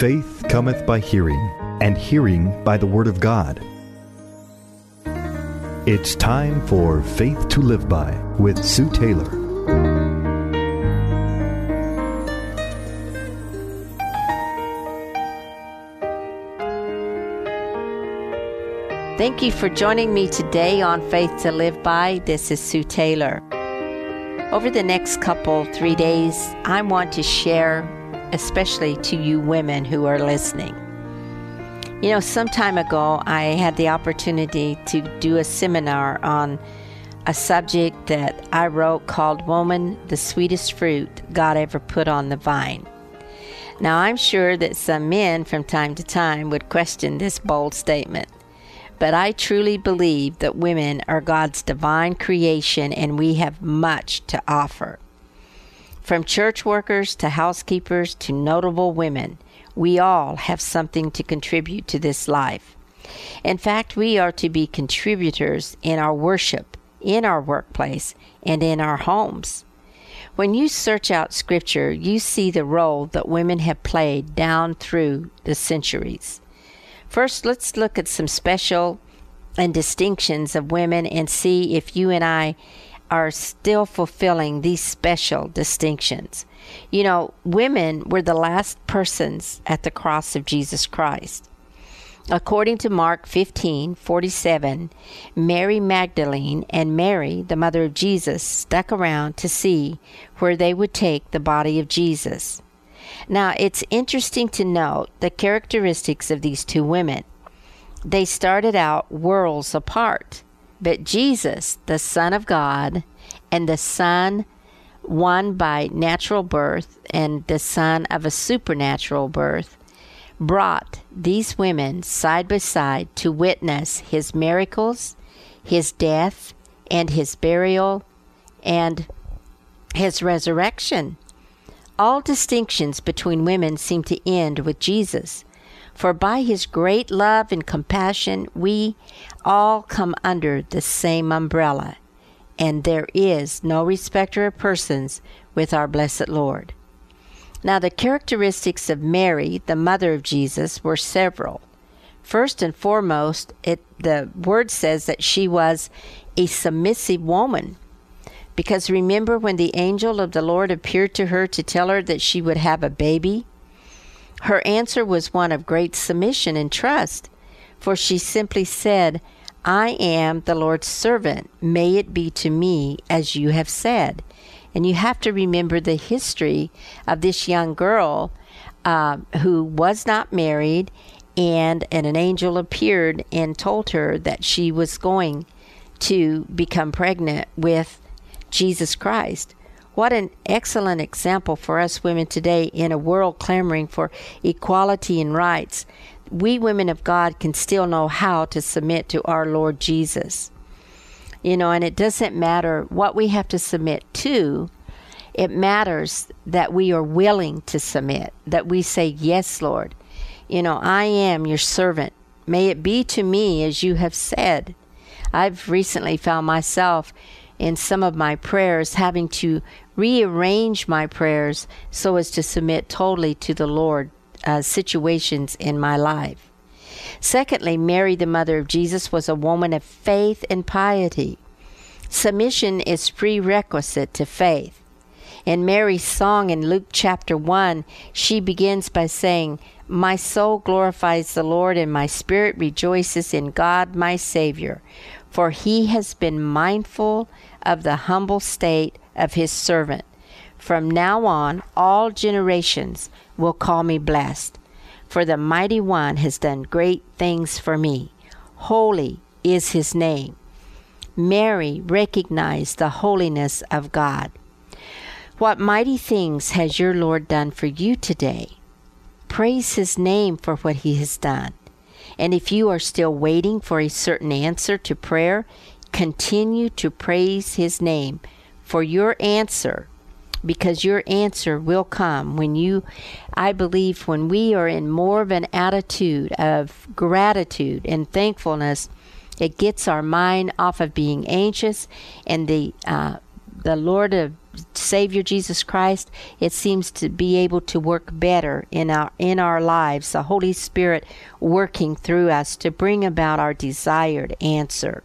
Faith cometh by hearing, and hearing by the Word of God. It's time for Faith to Live By with Sue Taylor. Thank you for joining me today on Faith to Live By. This is Sue Taylor. Over the next couple, three days, I want to share especially to you women who are listening. You know, some time ago, I had the opportunity to do a seminar on a subject that I wrote called Woman, the Sweetest Fruit God Ever Put on the Vine. Now, I'm sure that some men from time to time would question this bold statement, but I truly believe that women are God's divine creation and we have much to offer. From church workers to housekeepers to notable women, we all have something to contribute to this life. In fact, we are to be contributors in our worship, in our workplace, and in our homes. When you search out Scripture, you see the role that women have played down through the centuries. First, let's look at some special and distinctions of women and see if you and I are still fulfilling these special distinctions. You know, women were the last persons at the cross of Jesus Christ. According to Mark 15:47, Mary Magdalene and Mary, the mother of Jesus, stuck around to see where they would take the body of Jesus. Now, it's interesting to note the characteristics of these two women. They started out worlds apart. But Jesus, the Son of God, and the Son, one by natural birth and the Son of a supernatural birth, brought these women side by side to witness his miracles, his death, and his burial, and his resurrection. All distinctions between women seem to end with Jesus. For by his great love and compassion, we all come under the same umbrella, and there is no respecter of persons with our blessed Lord. Now, the characteristics of Mary, the mother of Jesus, were several. First and foremost, it, the word says that she was a submissive woman. Because remember when the angel of the Lord appeared to her to tell her that she would have a baby? Her answer was one of great submission and trust, for she simply said, I am the Lord's servant. May it be to me as you have said. And you have to remember the history of this young girl uh, who was not married, and, and an angel appeared and told her that she was going to become pregnant with Jesus Christ. What an excellent example for us women today in a world clamoring for equality and rights. We women of God can still know how to submit to our Lord Jesus. You know, and it doesn't matter what we have to submit to, it matters that we are willing to submit, that we say, Yes, Lord. You know, I am your servant. May it be to me as you have said. I've recently found myself in some of my prayers having to rearrange my prayers so as to submit totally to the Lord uh, situations in my life. Secondly, Mary, the mother of Jesus, was a woman of faith and piety. Submission is prerequisite to faith. In Mary's song in Luke chapter 1, she begins by saying, My soul glorifies the Lord, and my spirit rejoices in God my Savior, for he has been mindful of the humble state of his servant. From now on, all generations will call me blessed, for the mighty one has done great things for me. Holy is his name. Mary recognized the holiness of God. What mighty things has your Lord done for you today? Praise his name for what he has done. And if you are still waiting for a certain answer to prayer, continue to praise his name for your answer because your answer will come when you I believe when we are in more of an attitude of gratitude and thankfulness it gets our mind off of being anxious and the uh, the Lord of Savior Jesus Christ, it seems to be able to work better in our in our lives. The Holy Spirit working through us to bring about our desired answer.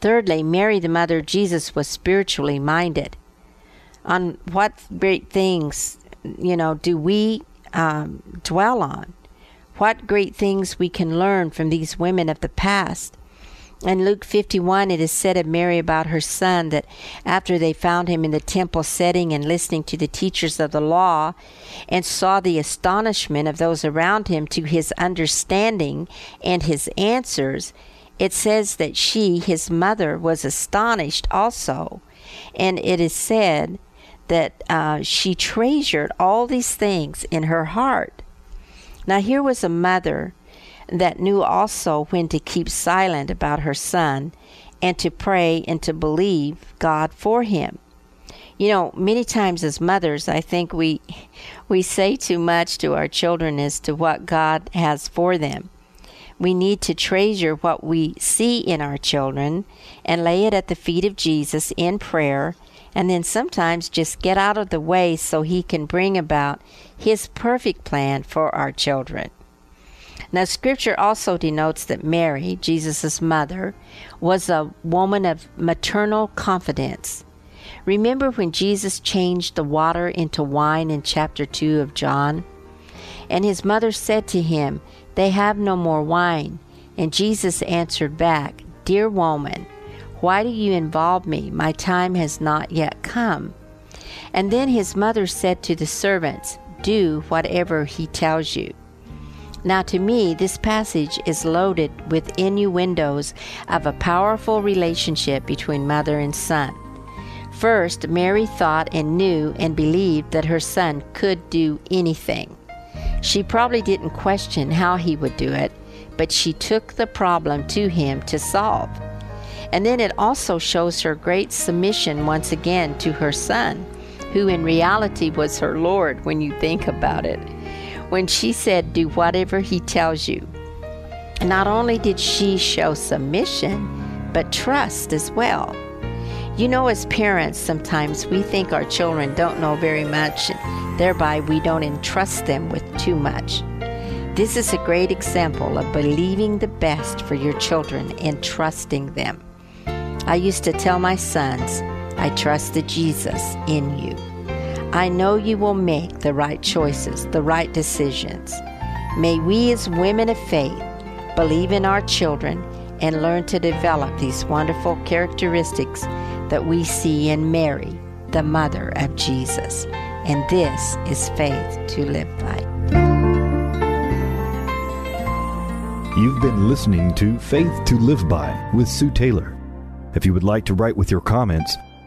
Thirdly, Mary, the mother of Jesus, was spiritually minded. On what great things, you know, do we um, dwell on? What great things we can learn from these women of the past. In Luke 51, it is said of Mary about her son that after they found him in the temple setting and listening to the teachers of the law, and saw the astonishment of those around him to his understanding and his answers, it says that she, his mother, was astonished also. And it is said that uh, she treasured all these things in her heart. Now, here was a mother that knew also when to keep silent about her son and to pray and to believe God for him. You know, many times as mothers, I think we we say too much to our children as to what God has for them. We need to treasure what we see in our children and lay it at the feet of Jesus in prayer and then sometimes just get out of the way so he can bring about his perfect plan for our children. Now, scripture also denotes that Mary, Jesus' mother, was a woman of maternal confidence. Remember when Jesus changed the water into wine in chapter 2 of John? And his mother said to him, They have no more wine. And Jesus answered back, Dear woman, why do you involve me? My time has not yet come. And then his mother said to the servants, Do whatever he tells you. Now, to me, this passage is loaded with innuendos of a powerful relationship between mother and son. First, Mary thought and knew and believed that her son could do anything. She probably didn't question how he would do it, but she took the problem to him to solve. And then it also shows her great submission once again to her son, who in reality was her Lord when you think about it when she said, Do whatever he tells you. Not only did she show submission, but trust as well. You know, as parents, sometimes we think our children don't know very much, and thereby we don't entrust them with too much. This is a great example of believing the best for your children and trusting them. I used to tell my sons, I trust the Jesus in you. I know you will make the right choices, the right decisions. May we, as women of faith, believe in our children and learn to develop these wonderful characteristics that we see in Mary, the mother of Jesus. And this is faith to live by. You've been listening to Faith to Live By with Sue Taylor. If you would like to write with your comments,